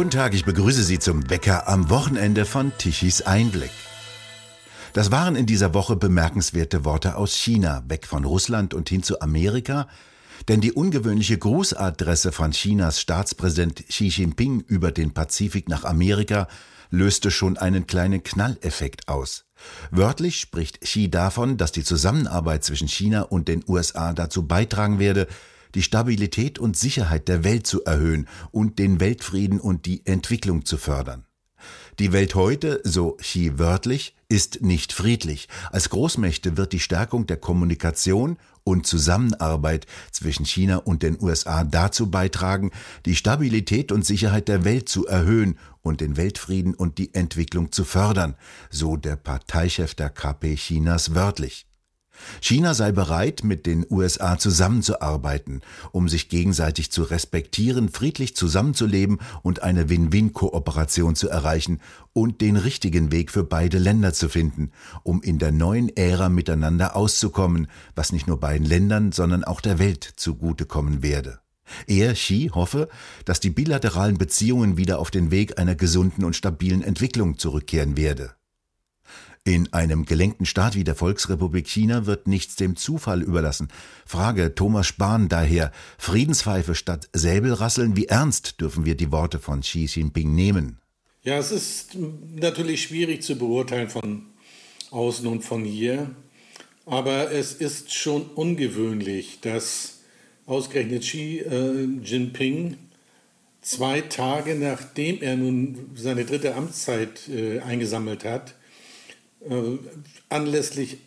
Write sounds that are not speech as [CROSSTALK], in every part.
Guten Tag, ich begrüße Sie zum Wecker am Wochenende von Tichys Einblick. Das waren in dieser Woche bemerkenswerte Worte aus China, weg von Russland und hin zu Amerika, denn die ungewöhnliche Grußadresse von Chinas Staatspräsident Xi Jinping über den Pazifik nach Amerika löste schon einen kleinen Knalleffekt aus. Wörtlich spricht Xi davon, dass die Zusammenarbeit zwischen China und den USA dazu beitragen werde, die Stabilität und Sicherheit der Welt zu erhöhen und den Weltfrieden und die Entwicklung zu fördern. Die Welt heute, so Xi wörtlich, ist nicht friedlich. Als Großmächte wird die Stärkung der Kommunikation und Zusammenarbeit zwischen China und den USA dazu beitragen, die Stabilität und Sicherheit der Welt zu erhöhen und den Weltfrieden und die Entwicklung zu fördern, so der Parteichef der KP Chinas wörtlich. China sei bereit, mit den USA zusammenzuarbeiten, um sich gegenseitig zu respektieren, friedlich zusammenzuleben und eine Win-Win-Kooperation zu erreichen und den richtigen Weg für beide Länder zu finden, um in der neuen Ära miteinander auszukommen, was nicht nur beiden Ländern, sondern auch der Welt zugutekommen werde. Er, Xi, hoffe, dass die bilateralen Beziehungen wieder auf den Weg einer gesunden und stabilen Entwicklung zurückkehren werde. In einem gelenkten Staat wie der Volksrepublik China wird nichts dem Zufall überlassen. Frage Thomas Spahn daher, Friedenspfeife statt Säbelrasseln, wie ernst dürfen wir die Worte von Xi Jinping nehmen? Ja, es ist natürlich schwierig zu beurteilen von außen und von hier, aber es ist schon ungewöhnlich, dass ausgerechnet Xi äh, Jinping zwei Tage nachdem er nun seine dritte Amtszeit äh, eingesammelt hat, äh, anlässlich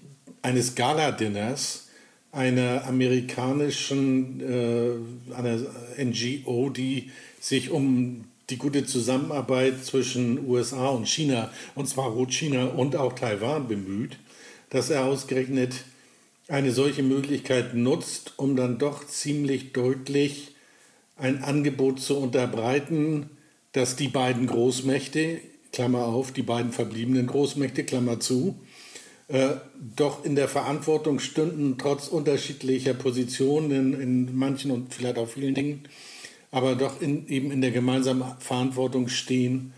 eines Gala-Dinners einer amerikanischen äh, einer NGO, die sich um die gute Zusammenarbeit zwischen USA und China, und zwar Rot-China und auch Taiwan bemüht, dass er ausgerechnet eine solche Möglichkeit nutzt, um dann doch ziemlich deutlich ein Angebot zu unterbreiten, dass die beiden Großmächte Klammer auf, die beiden verbliebenen Großmächte, Klammer zu, äh, doch in der Verantwortung stünden, trotz unterschiedlicher Positionen in, in manchen und vielleicht auch vielen Dingen, aber doch in, eben in der gemeinsamen Verantwortung stehen,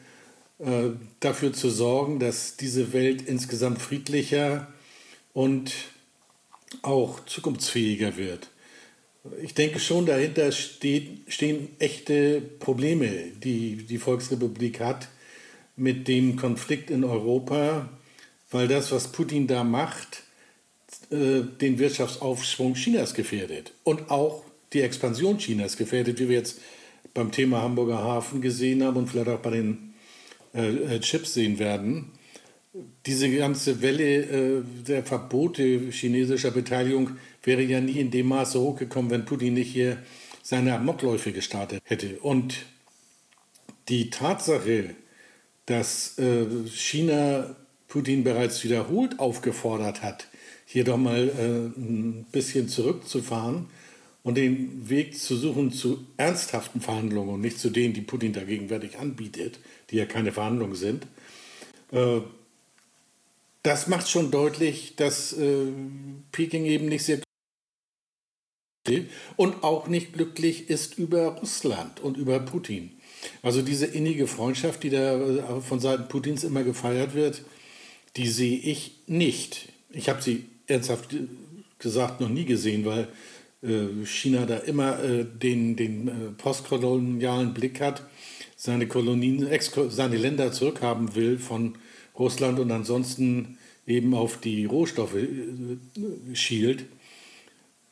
äh, dafür zu sorgen, dass diese Welt insgesamt friedlicher und auch zukunftsfähiger wird. Ich denke schon, dahinter steht, stehen echte Probleme, die die Volksrepublik hat mit dem Konflikt in Europa, weil das, was Putin da macht, äh, den Wirtschaftsaufschwung Chinas gefährdet und auch die Expansion Chinas gefährdet, wie wir jetzt beim Thema Hamburger Hafen gesehen haben und vielleicht auch bei den äh, äh, Chips sehen werden. Diese ganze Welle der Verbote chinesischer Beteiligung wäre ja nie in dem Maße hochgekommen, wenn Putin nicht hier seine Amokläufe gestartet hätte. Und die Tatsache, dass äh, China Putin bereits wiederholt aufgefordert hat, hier doch mal äh, ein bisschen zurückzufahren und den Weg zu suchen zu ernsthaften Verhandlungen und nicht zu denen, die Putin da gegenwärtig anbietet, die ja keine Verhandlungen sind. Äh, das macht schon deutlich, dass Peking eben nicht sehr und auch nicht glücklich ist über Russland und über Putin. Also diese innige Freundschaft, die da äh, von Seiten Putins immer gefeiert wird, die sehe ich nicht. Ich habe sie ernsthaft gesagt noch nie gesehen, weil äh, China da immer äh, den, den postkolonialen Blick hat, seine Kolonien, seine Länder zurückhaben will von Russland und ansonsten eben auf die Rohstoffe schielt.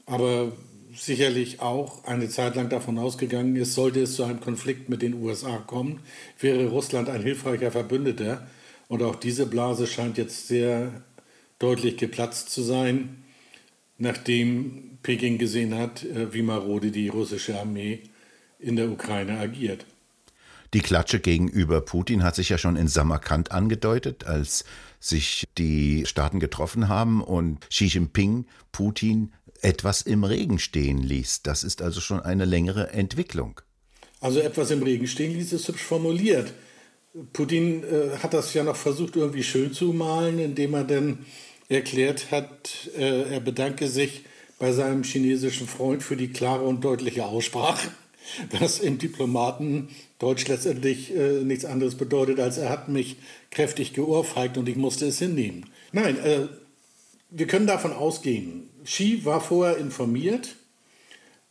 Aber sicherlich auch eine Zeit lang davon ausgegangen ist, sollte es zu einem Konflikt mit den USA kommen, wäre Russland ein hilfreicher Verbündeter. Und auch diese Blase scheint jetzt sehr deutlich geplatzt zu sein, nachdem Peking gesehen hat, äh, wie marode die russische Armee in der Ukraine agiert. Die Klatsche gegenüber Putin hat sich ja schon in Samarkand angedeutet, als sich die Staaten getroffen haben und Xi Jinping Putin etwas im Regen stehen ließ. Das ist also schon eine längere Entwicklung. Also etwas im Regen stehen ließ ist hübsch formuliert. Putin äh, hat das ja noch versucht irgendwie schön zu malen, indem er dann erklärt hat, äh, er bedanke sich bei seinem chinesischen Freund für die klare und deutliche Aussprache. [LAUGHS] was im Diplomaten Deutsch letztendlich äh, nichts anderes bedeutet, als er hat mich kräftig geohrfeigt und ich musste es hinnehmen. Nein, äh, wir können davon ausgehen, Xi war vorher informiert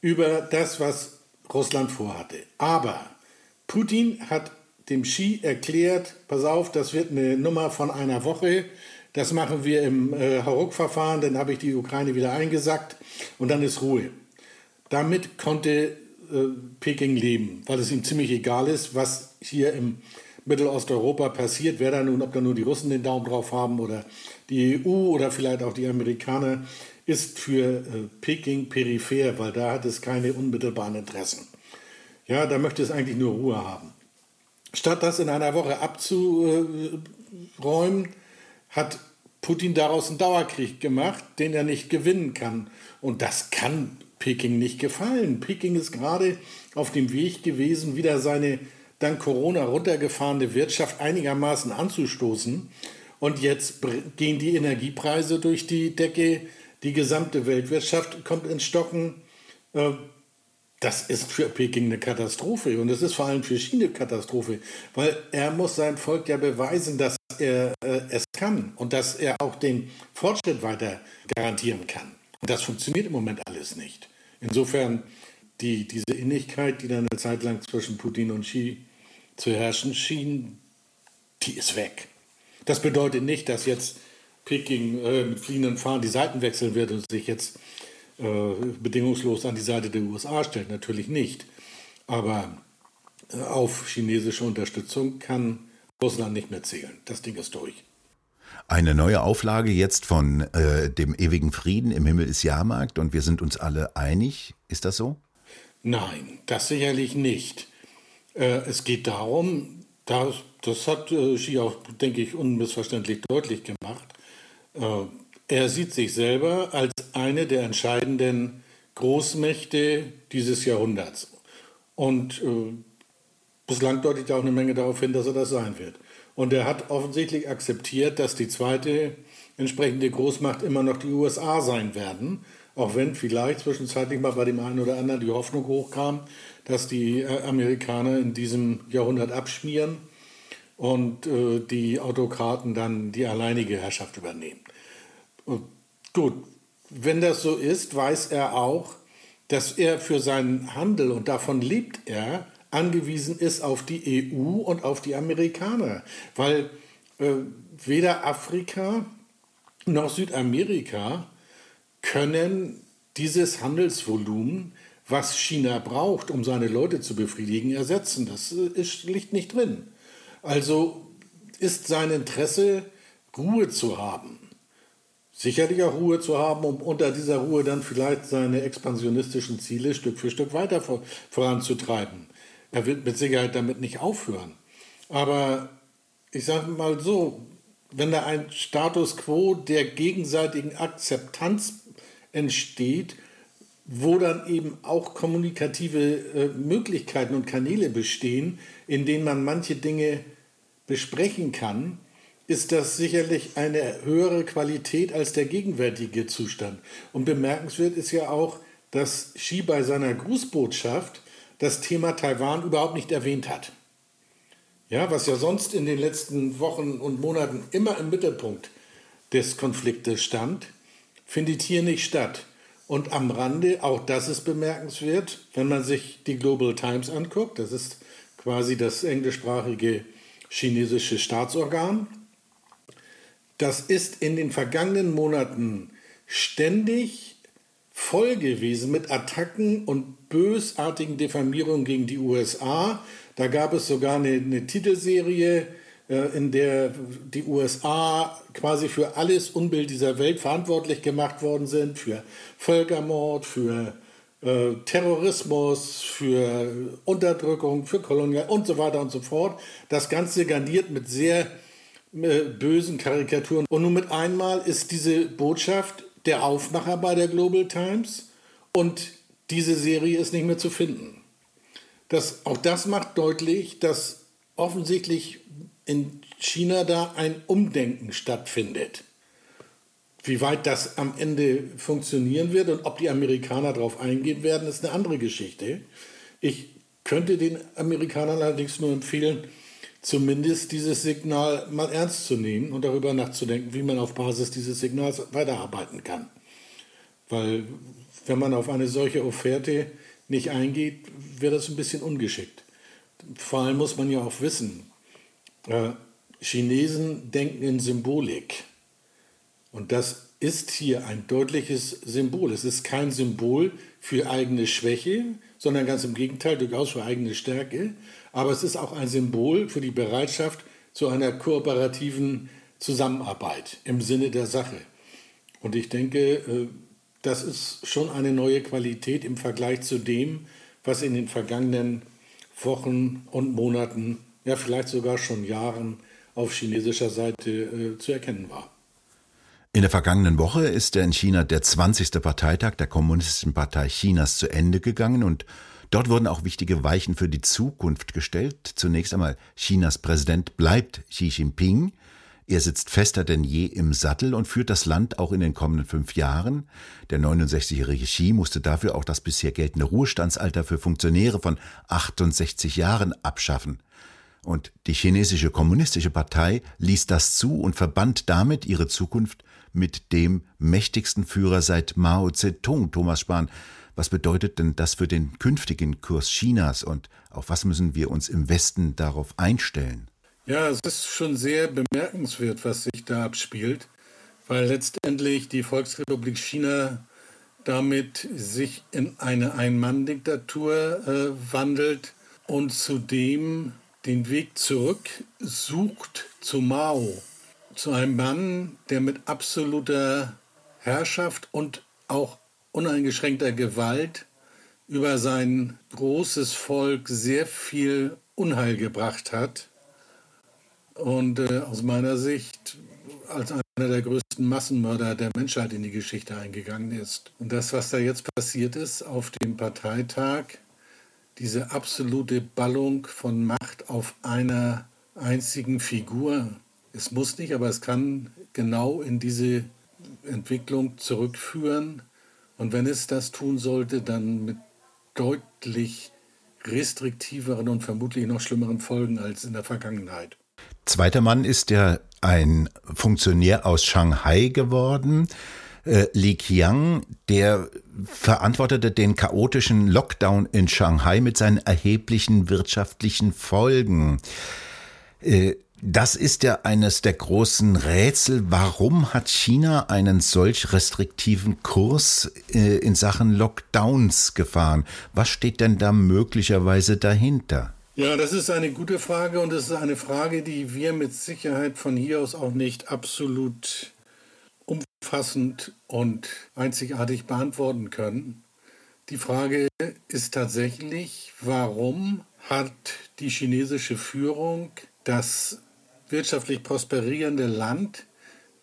über das, was Russland vorhatte. Aber Putin hat dem Xi erklärt, pass auf, das wird eine Nummer von einer Woche, das machen wir im äh, Haruk-Verfahren, dann habe ich die Ukraine wieder eingesackt und dann ist Ruhe. Damit konnte äh, Peking leben, weil es ihm ziemlich egal ist, was hier im Mittelosteuropa passiert, wer da nun, ob da nur die Russen den Daumen drauf haben oder die EU oder vielleicht auch die Amerikaner, ist für äh, Peking peripher, weil da hat es keine unmittelbaren Interessen. Ja, da möchte es eigentlich nur Ruhe haben. Statt das in einer Woche abzuräumen, hat Putin daraus einen Dauerkrieg gemacht, den er nicht gewinnen kann. Und das kann Peking nicht gefallen. Peking ist gerade auf dem Weg gewesen, wieder seine dank Corona runtergefahrene Wirtschaft einigermaßen anzustoßen. Und jetzt gehen die Energiepreise durch die Decke, die gesamte Weltwirtschaft kommt ins Stocken. Äh, das ist für Peking eine Katastrophe und es ist vor allem für China eine Katastrophe, weil er muss seinem Volk ja beweisen, dass er äh, es kann und dass er auch den Fortschritt weiter garantieren kann. Und das funktioniert im Moment alles nicht. Insofern die, diese Innigkeit, die dann eine Zeit lang zwischen Putin und Xi zu herrschen schien, die ist weg. Das bedeutet nicht, dass jetzt Peking äh, mit fliegenden Fahnen die Seiten wechseln wird und sich jetzt äh, bedingungslos an die Seite der USA stellt. Natürlich nicht. Aber äh, auf chinesische Unterstützung kann Russland nicht mehr zählen. Das Ding ist durch. Eine neue Auflage jetzt von äh, dem ewigen Frieden im Himmel ist Jahrmarkt und wir sind uns alle einig. Ist das so? Nein, das sicherlich nicht. Äh, es geht darum, das, das hat äh, Xi auch, denke ich, unmissverständlich deutlich gemacht. Äh, er sieht sich selber als eine der entscheidenden Großmächte dieses Jahrhunderts. Und äh, bislang deutet auch eine Menge darauf hin, dass er das sein wird. Und er hat offensichtlich akzeptiert, dass die zweite entsprechende Großmacht immer noch die USA sein werden. Auch wenn vielleicht zwischenzeitlich mal bei dem einen oder anderen die Hoffnung hochkam, dass die äh, Amerikaner in diesem Jahrhundert abschmieren und äh, die Autokraten dann die alleinige Herrschaft übernehmen. Gut, wenn das so ist, weiß er auch, dass er für seinen Handel, und davon lebt er, angewiesen ist auf die EU und auf die Amerikaner. Weil äh, weder Afrika noch Südamerika können dieses Handelsvolumen, was China braucht, um seine Leute zu befriedigen, ersetzen. Das äh, ist, liegt nicht drin. Also ist sein Interesse, Ruhe zu haben sicherlich auch Ruhe zu haben, um unter dieser Ruhe dann vielleicht seine expansionistischen Ziele Stück für Stück weiter vor, voranzutreiben. Er wird mit Sicherheit damit nicht aufhören. Aber ich sage mal so, wenn da ein Status quo der gegenseitigen Akzeptanz entsteht, wo dann eben auch kommunikative äh, Möglichkeiten und Kanäle bestehen, in denen man manche Dinge besprechen kann, ist das sicherlich eine höhere Qualität als der gegenwärtige Zustand. Und bemerkenswert ist ja auch, dass Xi bei seiner Grußbotschaft das Thema Taiwan überhaupt nicht erwähnt hat. Ja, was ja sonst in den letzten Wochen und Monaten immer im Mittelpunkt des Konfliktes stand, findet hier nicht statt. Und am Rande, auch das ist bemerkenswert, wenn man sich die Global Times anguckt, das ist quasi das englischsprachige chinesische Staatsorgan, das ist in den vergangenen Monaten ständig voll gewesen mit Attacken und bösartigen Diffamierungen gegen die USA. Da gab es sogar eine, eine Titelserie, in der die USA quasi für alles Unbild dieser Welt verantwortlich gemacht worden sind, für Völkermord, für äh, Terrorismus, für Unterdrückung, für Kolonial und so weiter und so fort. Das Ganze garniert mit sehr äh, bösen Karikaturen. Und nun mit einmal ist diese Botschaft der Aufmacher bei der Global Times und diese Serie ist nicht mehr zu finden. Das, auch das macht deutlich, dass offensichtlich in China da ein Umdenken stattfindet. Wie weit das am Ende funktionieren wird und ob die Amerikaner darauf eingehen werden, ist eine andere Geschichte. Ich könnte den Amerikanern allerdings nur empfehlen, zumindest dieses Signal mal ernst zu nehmen und darüber nachzudenken, wie man auf Basis dieses Signals weiterarbeiten kann. Weil wenn man auf eine solche Offerte nicht eingeht, wäre das ein bisschen ungeschickt. Vor allem muss man ja auch wissen, äh, Chinesen denken in Symbolik. Und das ist hier ein deutliches Symbol. Es ist kein Symbol für eigene Schwäche, sondern ganz im Gegenteil, durchaus für eigene Stärke. Aber es ist auch ein Symbol für die Bereitschaft zu einer kooperativen Zusammenarbeit im Sinne der Sache. Und ich denke, äh, das ist schon eine neue Qualität im Vergleich zu dem, was in den vergangenen Wochen und Monaten, ja vielleicht sogar schon Jahren auf chinesischer Seite äh, zu erkennen war. In der vergangenen Woche ist in China der 20. Parteitag der Kommunistischen Partei Chinas zu Ende gegangen und dort wurden auch wichtige Weichen für die Zukunft gestellt. Zunächst einmal Chinas Präsident bleibt Xi Jinping. Er sitzt fester denn je im Sattel und führt das Land auch in den kommenden fünf Jahren. Der 69-jährige Xi musste dafür auch das bisher geltende Ruhestandsalter für Funktionäre von 68 Jahren abschaffen. Und die chinesische kommunistische Partei ließ das zu und verband damit ihre Zukunft mit dem mächtigsten Führer seit Mao Zedong, Thomas Spahn. Was bedeutet denn das für den künftigen Kurs Chinas und auf was müssen wir uns im Westen darauf einstellen? Ja, es ist schon sehr bemerkenswert, was sich da abspielt, weil letztendlich die Volksrepublik China damit sich in eine Ein-Mann-Diktatur äh, wandelt und zudem den Weg zurück sucht zu Mao zu einem Mann, der mit absoluter Herrschaft und auch uneingeschränkter Gewalt über sein großes Volk sehr viel Unheil gebracht hat und äh, aus meiner Sicht als einer der größten Massenmörder der Menschheit in die Geschichte eingegangen ist. Und das, was da jetzt passiert ist auf dem Parteitag, diese absolute Ballung von Macht auf einer einzigen Figur, es muss nicht, aber es kann genau in diese Entwicklung zurückführen. Und wenn es das tun sollte, dann mit deutlich restriktiveren und vermutlich noch schlimmeren Folgen als in der Vergangenheit. Zweiter Mann ist ja ein Funktionär aus Shanghai geworden. Äh, Li Qiang, der verantwortete den chaotischen Lockdown in Shanghai mit seinen erheblichen wirtschaftlichen Folgen. Äh, das ist ja eines der großen Rätsel. Warum hat China einen solch restriktiven Kurs äh, in Sachen Lockdowns gefahren? Was steht denn da möglicherweise dahinter? Ja, das ist eine gute Frage und es ist eine Frage, die wir mit Sicherheit von hier aus auch nicht absolut umfassend und einzigartig beantworten können. Die Frage ist tatsächlich, warum hat die chinesische Führung das wirtschaftlich prosperierende Land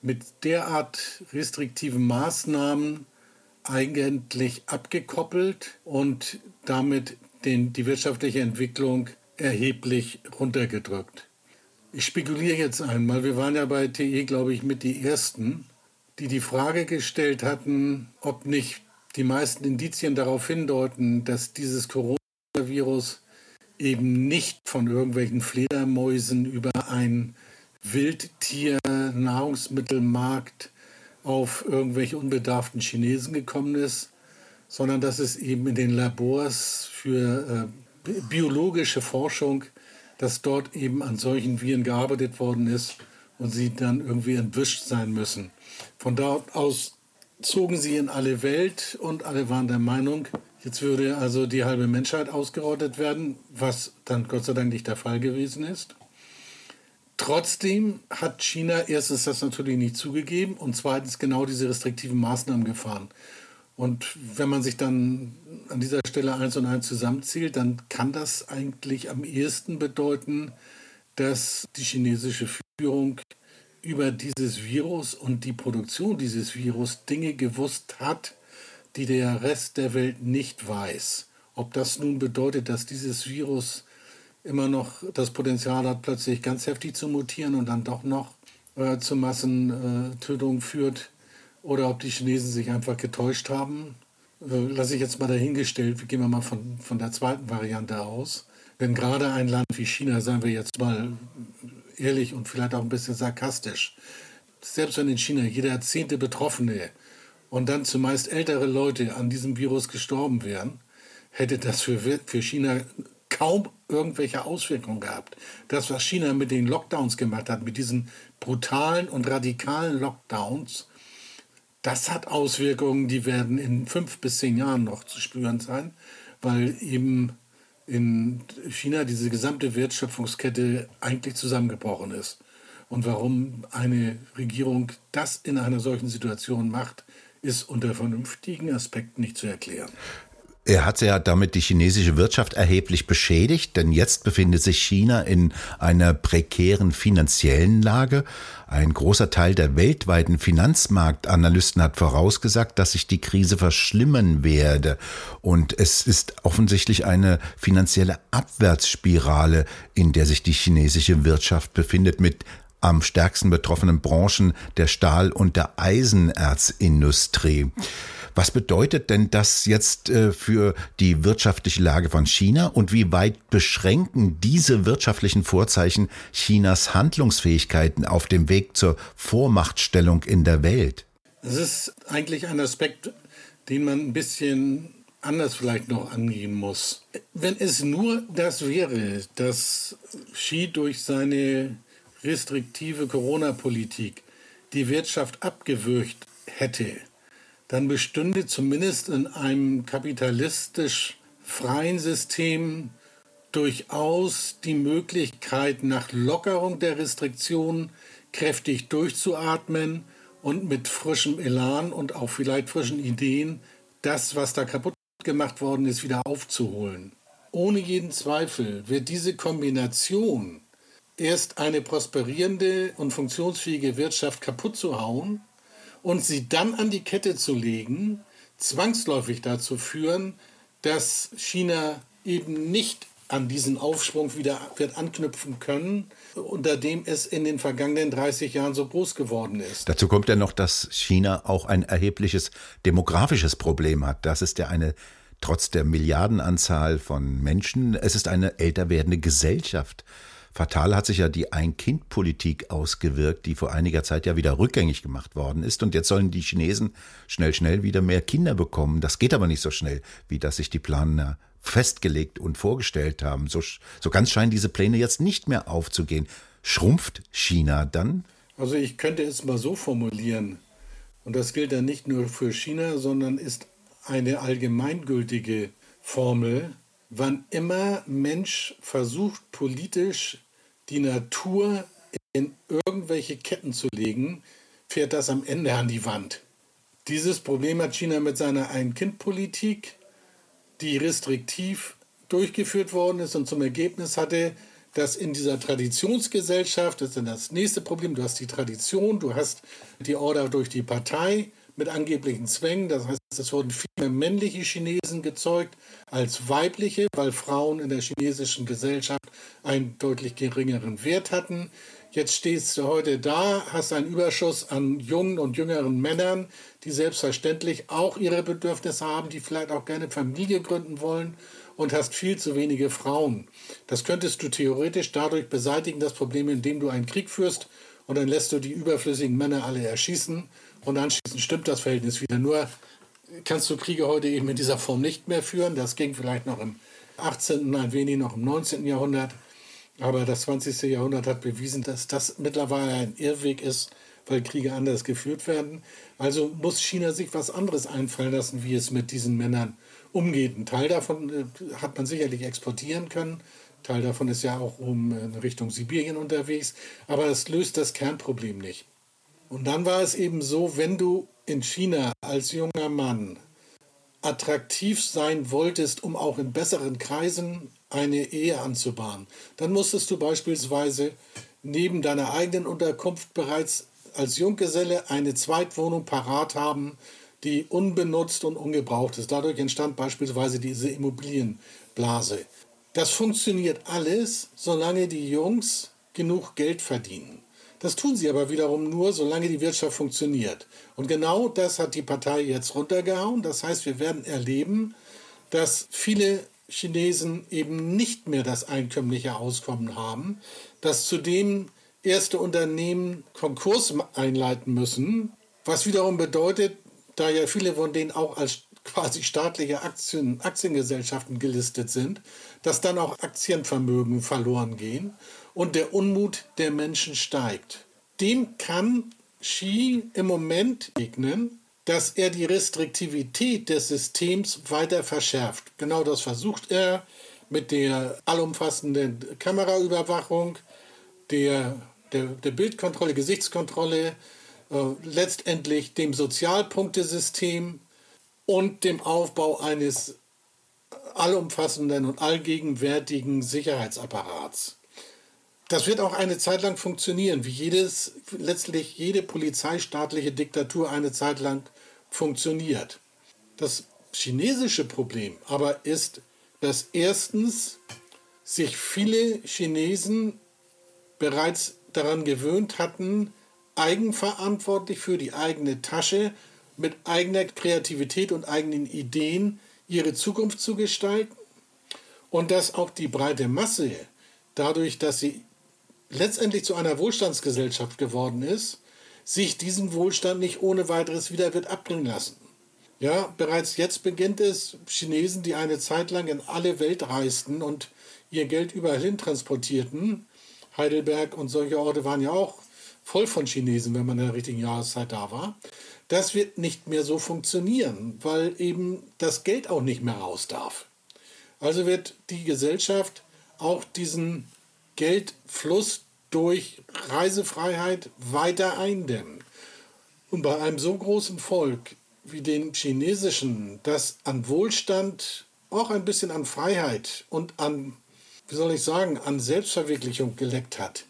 mit derart restriktiven Maßnahmen eigentlich abgekoppelt und damit den, die wirtschaftliche Entwicklung erheblich runtergedrückt. Ich spekuliere jetzt einmal, wir waren ja bei TE, glaube ich, mit die Ersten, die die Frage gestellt hatten, ob nicht die meisten Indizien darauf hindeuten, dass dieses Coronavirus eben nicht von irgendwelchen Fledermäusen über einen Wildtier-Nahrungsmittelmarkt auf irgendwelche unbedarften Chinesen gekommen ist, sondern dass es eben in den Labors für äh, biologische Forschung, dass dort eben an solchen Viren gearbeitet worden ist und sie dann irgendwie entwischt sein müssen. Von dort aus zogen sie in alle Welt und alle waren der Meinung, Jetzt würde also die halbe Menschheit ausgerottet werden, was dann Gott sei Dank nicht der Fall gewesen ist. Trotzdem hat China erstens das natürlich nicht zugegeben und zweitens genau diese restriktiven Maßnahmen gefahren. Und wenn man sich dann an dieser Stelle eins und eins zusammenzählt, dann kann das eigentlich am ehesten bedeuten, dass die chinesische Führung über dieses Virus und die Produktion dieses Virus Dinge gewusst hat, die der Rest der Welt nicht weiß. Ob das nun bedeutet, dass dieses Virus immer noch das Potenzial hat, plötzlich ganz heftig zu mutieren und dann doch noch äh, zu Massentötungen führt, oder ob die Chinesen sich einfach getäuscht haben. äh, lasse ich jetzt mal dahingestellt, gehen wir mal von, von der zweiten Variante aus. Wenn gerade ein Land wie China, sagen wir jetzt mal ehrlich und vielleicht auch ein bisschen sarkastisch, selbst wenn in China jeder zehnte Betroffene und dann zumeist ältere Leute an diesem Virus gestorben wären, hätte das für, für China kaum irgendwelche Auswirkungen gehabt. Das, was China mit den Lockdowns gemacht hat, mit diesen brutalen und radikalen Lockdowns, das hat Auswirkungen, die werden in fünf bis zehn Jahren noch zu spüren sein, weil eben in China diese gesamte Wertschöpfungskette eigentlich zusammengebrochen ist. Und warum eine Regierung das in einer solchen Situation macht, ist unter vernünftigen Aspekten nicht zu erklären. Er hat ja damit die chinesische Wirtschaft erheblich beschädigt, denn jetzt befindet sich China in einer prekären finanziellen Lage. Ein großer Teil der weltweiten Finanzmarktanalysten hat vorausgesagt, dass sich die Krise verschlimmern werde. Und es ist offensichtlich eine finanzielle Abwärtsspirale, in der sich die chinesische Wirtschaft befindet, mit am stärksten betroffenen Branchen der Stahl- und der Eisenerzindustrie. Was bedeutet denn das jetzt äh, für die wirtschaftliche Lage von China und wie weit beschränken diese wirtschaftlichen Vorzeichen Chinas Handlungsfähigkeiten auf dem Weg zur Vormachtstellung in der Welt? Das ist eigentlich ein Aspekt, den man ein bisschen anders vielleicht noch angehen muss. Wenn es nur das wäre, dass Xi durch seine restriktive Corona-Politik die Wirtschaft abgewürgt hätte, dann bestünde zumindest in einem kapitalistisch freien System durchaus die Möglichkeit, nach Lockerung der Restriktionen kräftig durchzuatmen und mit frischem Elan und auch vielleicht frischen Ideen das, was da kaputt gemacht worden ist, wieder aufzuholen. Ohne jeden Zweifel wird diese Kombination erst eine prosperierende und funktionsfähige Wirtschaft kaputt zu hauen und sie dann an die Kette zu legen, zwangsläufig dazu führen, dass China eben nicht an diesen Aufschwung wieder wird anknüpfen können, unter dem es in den vergangenen 30 Jahren so groß geworden ist. Dazu kommt ja noch, dass China auch ein erhebliches demografisches Problem hat. Das ist ja eine, trotz der Milliardenanzahl von Menschen, es ist eine älter werdende Gesellschaft. Fatal hat sich ja die Ein-Kind-Politik ausgewirkt, die vor einiger Zeit ja wieder rückgängig gemacht worden ist. Und jetzt sollen die Chinesen schnell, schnell wieder mehr Kinder bekommen. Das geht aber nicht so schnell, wie das sich die Planer festgelegt und vorgestellt haben. So, so ganz scheinen diese Pläne jetzt nicht mehr aufzugehen. Schrumpft China dann? Also ich könnte es mal so formulieren. Und das gilt dann nicht nur für China, sondern ist eine allgemeingültige Formel, wann immer Mensch versucht, politisch die Natur in irgendwelche Ketten zu legen, fährt das am Ende an die Wand. Dieses Problem hat China mit seiner Ein-Kind-Politik, die restriktiv durchgeführt worden ist und zum Ergebnis hatte, dass in dieser Traditionsgesellschaft, das ist dann das nächste Problem, du hast die Tradition, du hast die Order durch die Partei, mit angeblichen Zwängen. Das heißt, es wurden viel mehr männliche Chinesen gezeugt als weibliche, weil Frauen in der chinesischen Gesellschaft einen deutlich geringeren Wert hatten. Jetzt stehst du heute da, hast einen Überschuss an jungen und jüngeren Männern, die selbstverständlich auch ihre Bedürfnisse haben, die vielleicht auch gerne Familie gründen wollen und hast viel zu wenige Frauen. Das könntest du theoretisch dadurch beseitigen, das Problem, indem du einen Krieg führst und dann lässt du die überflüssigen Männer alle erschießen und anschließend stimmt das Verhältnis wieder. Nur kannst du Kriege heute eben in dieser Form nicht mehr führen. Das ging vielleicht noch im 18., ein wenig noch im 19. Jahrhundert. Aber das 20. Jahrhundert hat bewiesen, dass das mittlerweile ein Irrweg ist, weil Kriege anders geführt werden. Also muss China sich was anderes einfallen lassen, wie es mit diesen Männern umgeht. Ein Teil davon äh, hat man sicherlich exportieren können. Teil davon ist ja auch um Richtung Sibirien unterwegs. Aber es löst das Kernproblem nicht. Und dann war es eben so, wenn du in China als junger Mann attraktiv sein wolltest, um auch in besseren Kreisen eine Ehe anzubahnen, dann musstest du beispielsweise neben deiner eigenen Unterkunft bereits als Junggeselle eine Zweitwohnung parat haben, die unbenutzt und ungebraucht ist. Dadurch entstand beispielsweise diese Immobilienblase. Das funktioniert alles, solange die Jungs genug Geld verdienen. Das tun sie aber wiederum nur, solange die Wirtschaft funktioniert. Und genau das hat die Partei jetzt runtergehauen. Das heißt, wir werden erleben, dass viele Chinesen eben nicht mehr das einkömmliche Auskommen haben, dass zudem erste Unternehmen Konkurs einleiten müssen, was wiederum bedeutet, da ja viele von denen auch als quasi staatliche Aktien, Aktiengesellschaften gelistet sind, dass dann auch Aktienvermögen verloren gehen und der Unmut der Menschen steigt. Dem kann Xi im Moment begegnen, dass er die Restriktivität des Systems weiter verschärft. Genau das versucht er mit der allumfassenden Kameraüberwachung, der, der, der Bildkontrolle, Gesichtskontrolle, äh, letztendlich dem Sozialpunktesystem und dem Aufbau eines allumfassenden und allgegenwärtigen Sicherheitsapparats. Das wird auch eine Zeit lang funktionieren, wie jedes, letztlich jede polizeistaatliche Diktatur eine Zeit lang funktioniert. Das chinesische Problem aber ist, dass erstens sich viele Chinesen bereits daran gewöhnt hatten, eigenverantwortlich für die eigene Tasche mit eigener Kreativität und eigenen Ideen ihre Zukunft zu gestalten und dass auch die breite Masse, dadurch, dass sie letztendlich zu einer Wohlstandsgesellschaft geworden ist, sich diesen Wohlstand nicht ohne weiteres wieder wird abbringen lassen. Ja, bereits jetzt beginnt es, Chinesen, die eine Zeit lang in alle Welt reisten und ihr Geld überall hin transportierten, Heidelberg und solche Orte waren ja auch voll von Chinesen, wenn man in der richtigen Jahreszeit da war. Das wird nicht mehr so funktionieren, weil eben das Geld auch nicht mehr raus darf. Also wird die Gesellschaft auch diesen Geldfluss durch Reisefreiheit weiter eindämmen. Und bei einem so großen Volk wie dem chinesischen, das an Wohlstand, auch ein bisschen an Freiheit und an, wie soll ich sagen, an Selbstverwirklichung geleckt hat,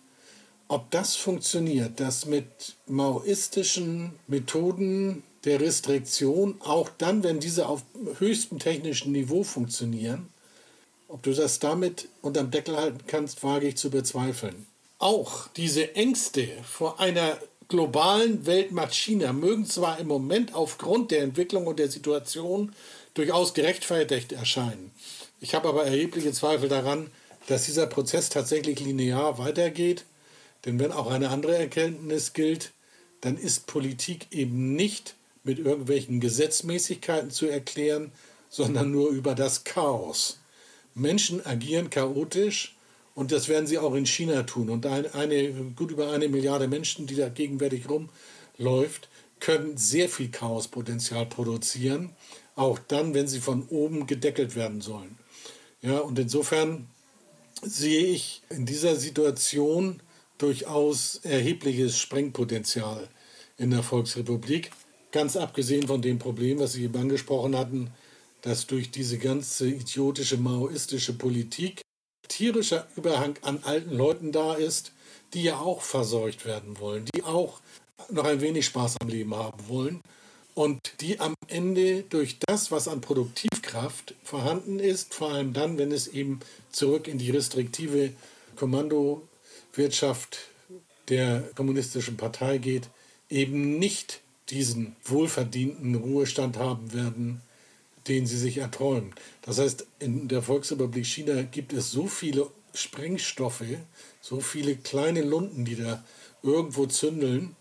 ob das funktioniert, dass mit maoistischen Methoden der Restriktion, auch dann, wenn diese auf höchstem technischen Niveau funktionieren, ob du das damit unterm Deckel halten kannst, wage ich zu bezweifeln. Auch diese Ängste vor einer globalen Weltmacht China mögen zwar im Moment aufgrund der Entwicklung und der Situation durchaus gerechtfertigt erscheinen. Ich habe aber erhebliche Zweifel daran, dass dieser Prozess tatsächlich linear weitergeht denn wenn auch eine andere Erkenntnis gilt, dann ist Politik eben nicht mit irgendwelchen Gesetzmäßigkeiten zu erklären, sondern nur über das Chaos. Menschen agieren chaotisch und das werden sie auch in China tun. Und eine, gut über eine Milliarde Menschen, die da gegenwärtig rumläuft, können sehr viel Chaospotenzial produzieren, auch dann, wenn sie von oben gedeckelt werden sollen. Ja, und insofern sehe ich in dieser Situation durchaus erhebliches Sprengpotenzial in der Volksrepublik. Ganz abgesehen von dem Problem, was Sie eben angesprochen hatten, dass durch diese ganze idiotische maoistische Politik tierischer Überhang an alten Leuten da ist, die ja auch verseucht werden wollen, die auch noch ein wenig Spaß am Leben haben wollen und die am Ende durch das, was an Produktivkraft vorhanden ist, vor allem dann, wenn es eben zurück in die restriktive Kommando Wirtschaft der Kommunistischen Partei geht, eben nicht diesen wohlverdienten Ruhestand haben werden, den sie sich erträumen. Das heißt, in der Volksrepublik China gibt es so viele Sprengstoffe, so viele kleine Lunden, die da irgendwo zündeln,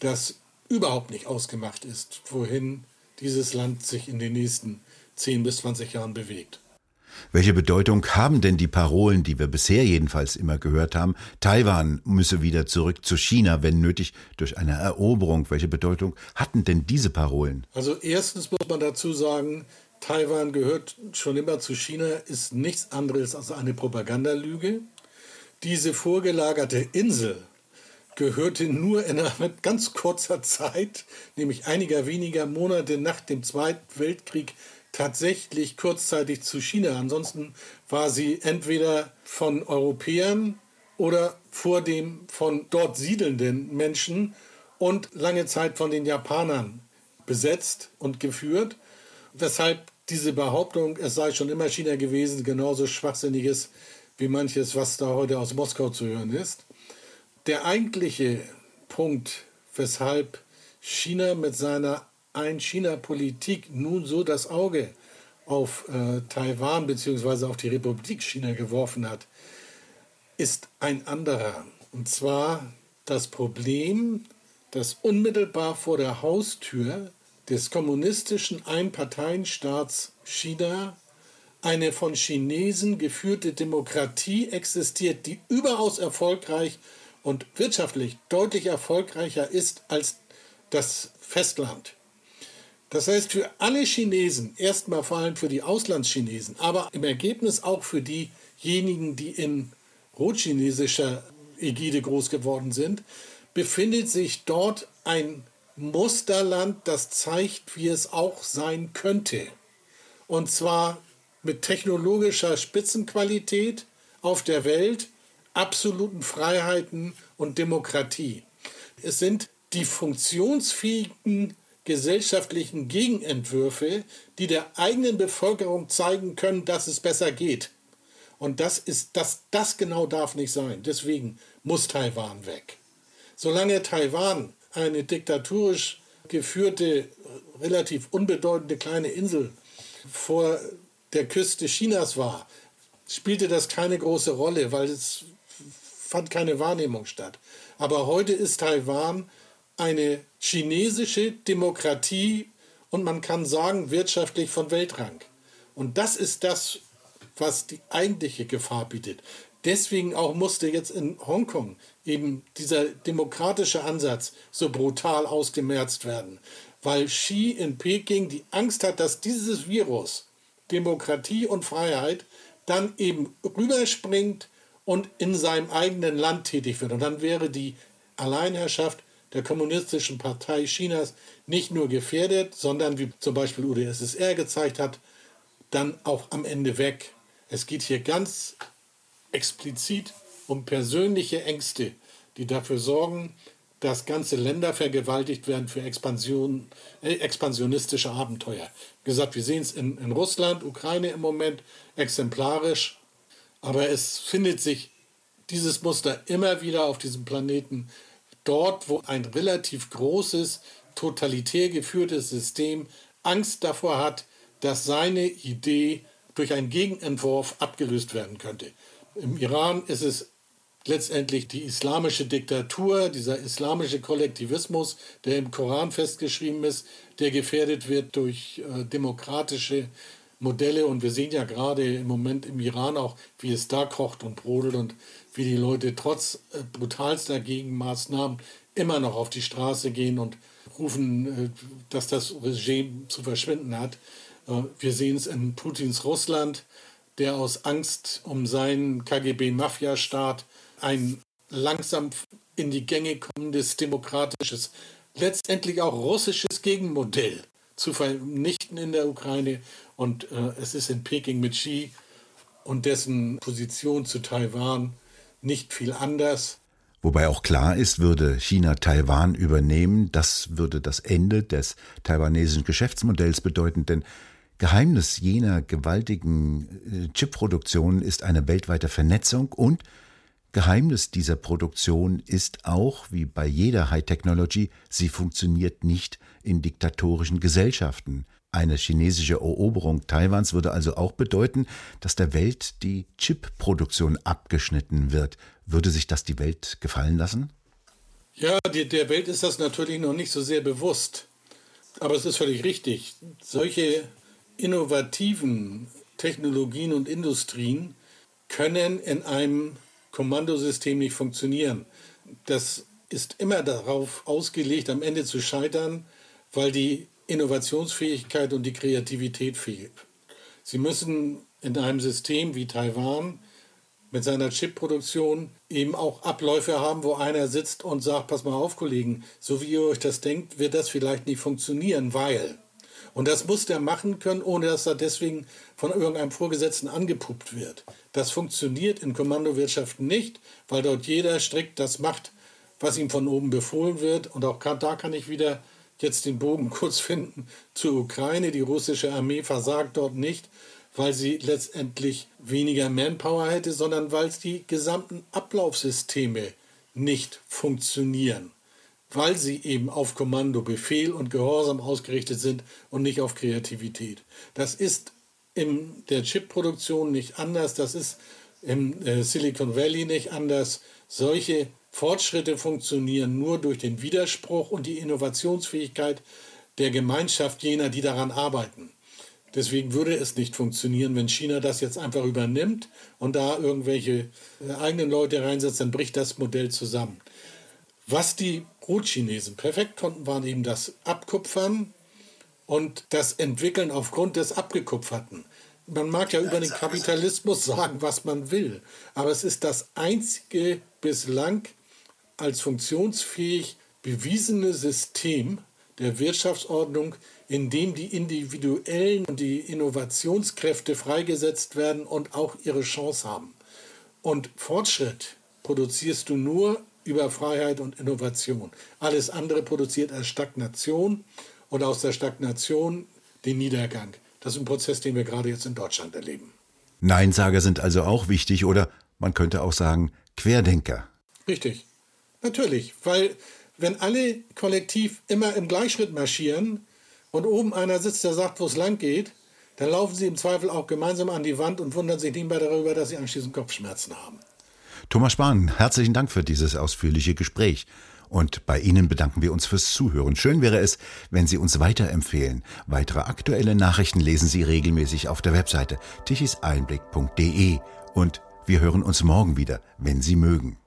dass überhaupt nicht ausgemacht ist, wohin dieses Land sich in den nächsten 10 bis 20 Jahren bewegt. Welche Bedeutung haben denn die Parolen, die wir bisher jedenfalls immer gehört haben? Taiwan müsse wieder zurück zu China, wenn nötig, durch eine Eroberung. Welche Bedeutung hatten denn diese Parolen? Also erstens muss man dazu sagen, Taiwan gehört schon immer zu China, ist nichts anderes als eine Propagandalüge. Diese vorgelagerte Insel gehörte nur in ganz kurzer Zeit, nämlich einiger weniger Monate nach dem Zweiten Weltkrieg, tatsächlich kurzzeitig zu China. Ansonsten war sie entweder von Europäern oder vor dem von dort siedelnden Menschen und lange Zeit von den Japanern besetzt und geführt, weshalb diese Behauptung, es sei schon immer China gewesen, genauso schwachsinnig ist wie manches, was da heute aus Moskau zu hören ist. der eigentliche Punkt, weshalb China mit seiner Ein-China-Politik nun so das Auge auf äh, Taiwan bzw. auf die Republik China geworfen hat, ist ein anderer. Und zwar das Problem, dass unmittelbar vor der Haustür des kommunistischen Einparteienstaats China eine von Chinesen geführte Demokratie existiert, die überaus erfolgreich und wirtschaftlich deutlich erfolgreicher ist als das Festland. Das heißt, für alle Chinesen, erstmal vor allem für die Auslandschinesen, aber im Ergebnis auch für diejenigen, die in rotchinesischer Ägide groß geworden sind, befindet sich dort ein Musterland, das zeigt, wie es auch sein könnte. Und zwar mit technologischer Spitzenqualität auf der Welt, absoluten Freiheiten und Demokratie. Es sind die funktionsfähigen gesellschaftlichen Gegenentwürfe, die der eigenen Bevölkerung zeigen können, dass es besser geht. Und das ist das, das genau darf nicht sein. Deswegen muss Taiwan weg. Solange Taiwan eine diktatorisch geführte, relativ unbedeutende kleine Insel vor der Küste Chinas war, spielte das keine große Rolle, weil es fand keine Wahrnehmung statt. Aber heute ist Taiwan eine chinesische Demokratie und man kann sagen wirtschaftlich von Weltrang. Und das ist das, was die eigentliche Gefahr bietet. Deswegen auch musste jetzt in Hongkong eben dieser demokratische Ansatz so brutal ausgemerzt werden, weil Xi in Peking die Angst hat, dass dieses Virus Demokratie und Freiheit dann eben rüberspringt und in seinem eigenen Land tätig wird. Und dann wäre die Alleinherrschaft der Kommunistischen Partei Chinas nicht nur gefährdet, sondern wie zum Beispiel UdSSR gezeigt hat, dann auch am Ende weg. Es geht hier ganz explizit um persönliche Ängste, die dafür sorgen, dass ganze Länder vergewaltigt werden für Expansion, äh, expansionistische Abenteuer. Wie gesagt, wir sehen es in, in Russland, Ukraine im Moment exemplarisch, aber es findet sich dieses Muster immer wieder auf diesem Planeten dort, wo ein relativ großes, totalitär geführtes System Angst davor hat, dass seine Idee durch einen Gegenentwurf abgelöst werden könnte. Im Iran ist es letztendlich die islamische Diktatur, dieser islamische Kollektivismus, der im Koran festgeschrieben ist, der gefährdet wird durch äh, demokratische Modelle. Und wir sehen ja gerade im Moment im Iran auch, wie es da kocht und brodelt und wie die Leute trotz äh, brutalster Gegenmaßnahmen immer noch auf die Straße gehen und rufen, äh, dass das Regime zu verschwinden hat. Äh, wir sehen es in Putins Russland, der aus Angst um seinen KGB-Mafia-Staat ein langsam in die Gänge kommendes demokratisches, letztendlich auch russisches Gegenmodell zu vernichten in der Ukraine. Und äh, es ist in Peking mit Xi und dessen Position zu Taiwan nicht viel anders. Wobei auch klar ist, würde China Taiwan übernehmen, das würde das Ende des taiwanesischen Geschäftsmodells bedeuten, denn Geheimnis jener gewaltigen äh, Chipproduktion ist eine weltweite Vernetzung und Geheimnis dieser Produktion ist auch, wie bei jeder High Technology, sie funktioniert nicht in diktatorischen Gesellschaften. Eine chinesische Eroberung Taiwans würde also auch bedeuten, dass der Welt die Chipproduktion abgeschnitten wird. Würde sich das die Welt gefallen lassen? Ja, die, der Welt ist das natürlich noch nicht so sehr bewusst. Aber es ist völlig richtig. Solche innovativen Technologien und Industrien können in einem Kommandosystem nicht funktionieren. Das ist immer darauf ausgelegt, am Ende zu scheitern, weil die Innovationsfähigkeit und die Kreativität fehlt. Sie müssen in einem System wie Taiwan mit seiner Chipproduktion eben auch Abläufe haben, wo einer sitzt und sagt, pass mal auf, Kollegen, so wie ihr euch das denkt, wird das vielleicht nicht funktionieren, weil. Und das muss der machen können, ohne dass er deswegen von irgendeinem Vorgesetzten angepuppt wird. Das funktioniert in Kommandowirtschaften nicht, weil dort jeder strikt das macht, was ihm von oben befohlen wird. Und auch da kann ich wieder jetzt den Bogen [LAUGHS] kurz finden zur Ukraine. Die russische Armee versagt dort nicht, weil sie letztendlich weniger Manpower hätte, sondern weil die gesamten Ablaufsysteme nicht funktionieren, weil sie eben auf Kommando, Befehl und Gehorsam ausgerichtet sind und nicht auf Kreativität. Das ist in der Chipproduktion nicht anders, das ist im äh, Silicon Valley nicht anders. Solche Fortschritte funktionieren nur durch den Widerspruch und die Innovationsfähigkeit der Gemeinschaft jener, die daran arbeiten. Deswegen würde es nicht funktionieren, wenn China das jetzt einfach übernimmt und da irgendwelche äh, eigenen Leute reinsetzt, dann bricht das Modell zusammen. Was die Brotchinesen perfekt konnten, waren eben das Abkupfern und das Entwickeln aufgrund des Abgekupferten. Man mag ja über den Kapitalismus sagen, was man will, aber es ist das einzige bislang als funktionsfähig bewiesene System der Wirtschaftsordnung, in dem die individuellen und die Innovationskräfte freigesetzt werden und auch ihre Chance haben. Und Fortschritt produzierst du nur über Freiheit und Innovation. Alles andere produziert als Stagnation und aus der Stagnation den Niedergang. Das ist ein Prozess, den wir gerade jetzt in Deutschland erleben. Neinsager sind also auch wichtig oder man könnte auch sagen Querdenker. Richtig, natürlich, weil wenn alle kollektiv immer im Gleichschritt marschieren und oben einer sitzt, der sagt, wo es lang geht, dann laufen sie im Zweifel auch gemeinsam an die Wand und wundern sich nicht mehr darüber, dass sie anschließend Kopfschmerzen haben. Thomas Spahn, herzlichen Dank für dieses ausführliche Gespräch. Und bei Ihnen bedanken wir uns fürs Zuhören. Schön wäre es, wenn Sie uns weiterempfehlen. Weitere aktuelle Nachrichten lesen Sie regelmäßig auf der Webseite tichiseinblick.de. Und wir hören uns morgen wieder, wenn Sie mögen.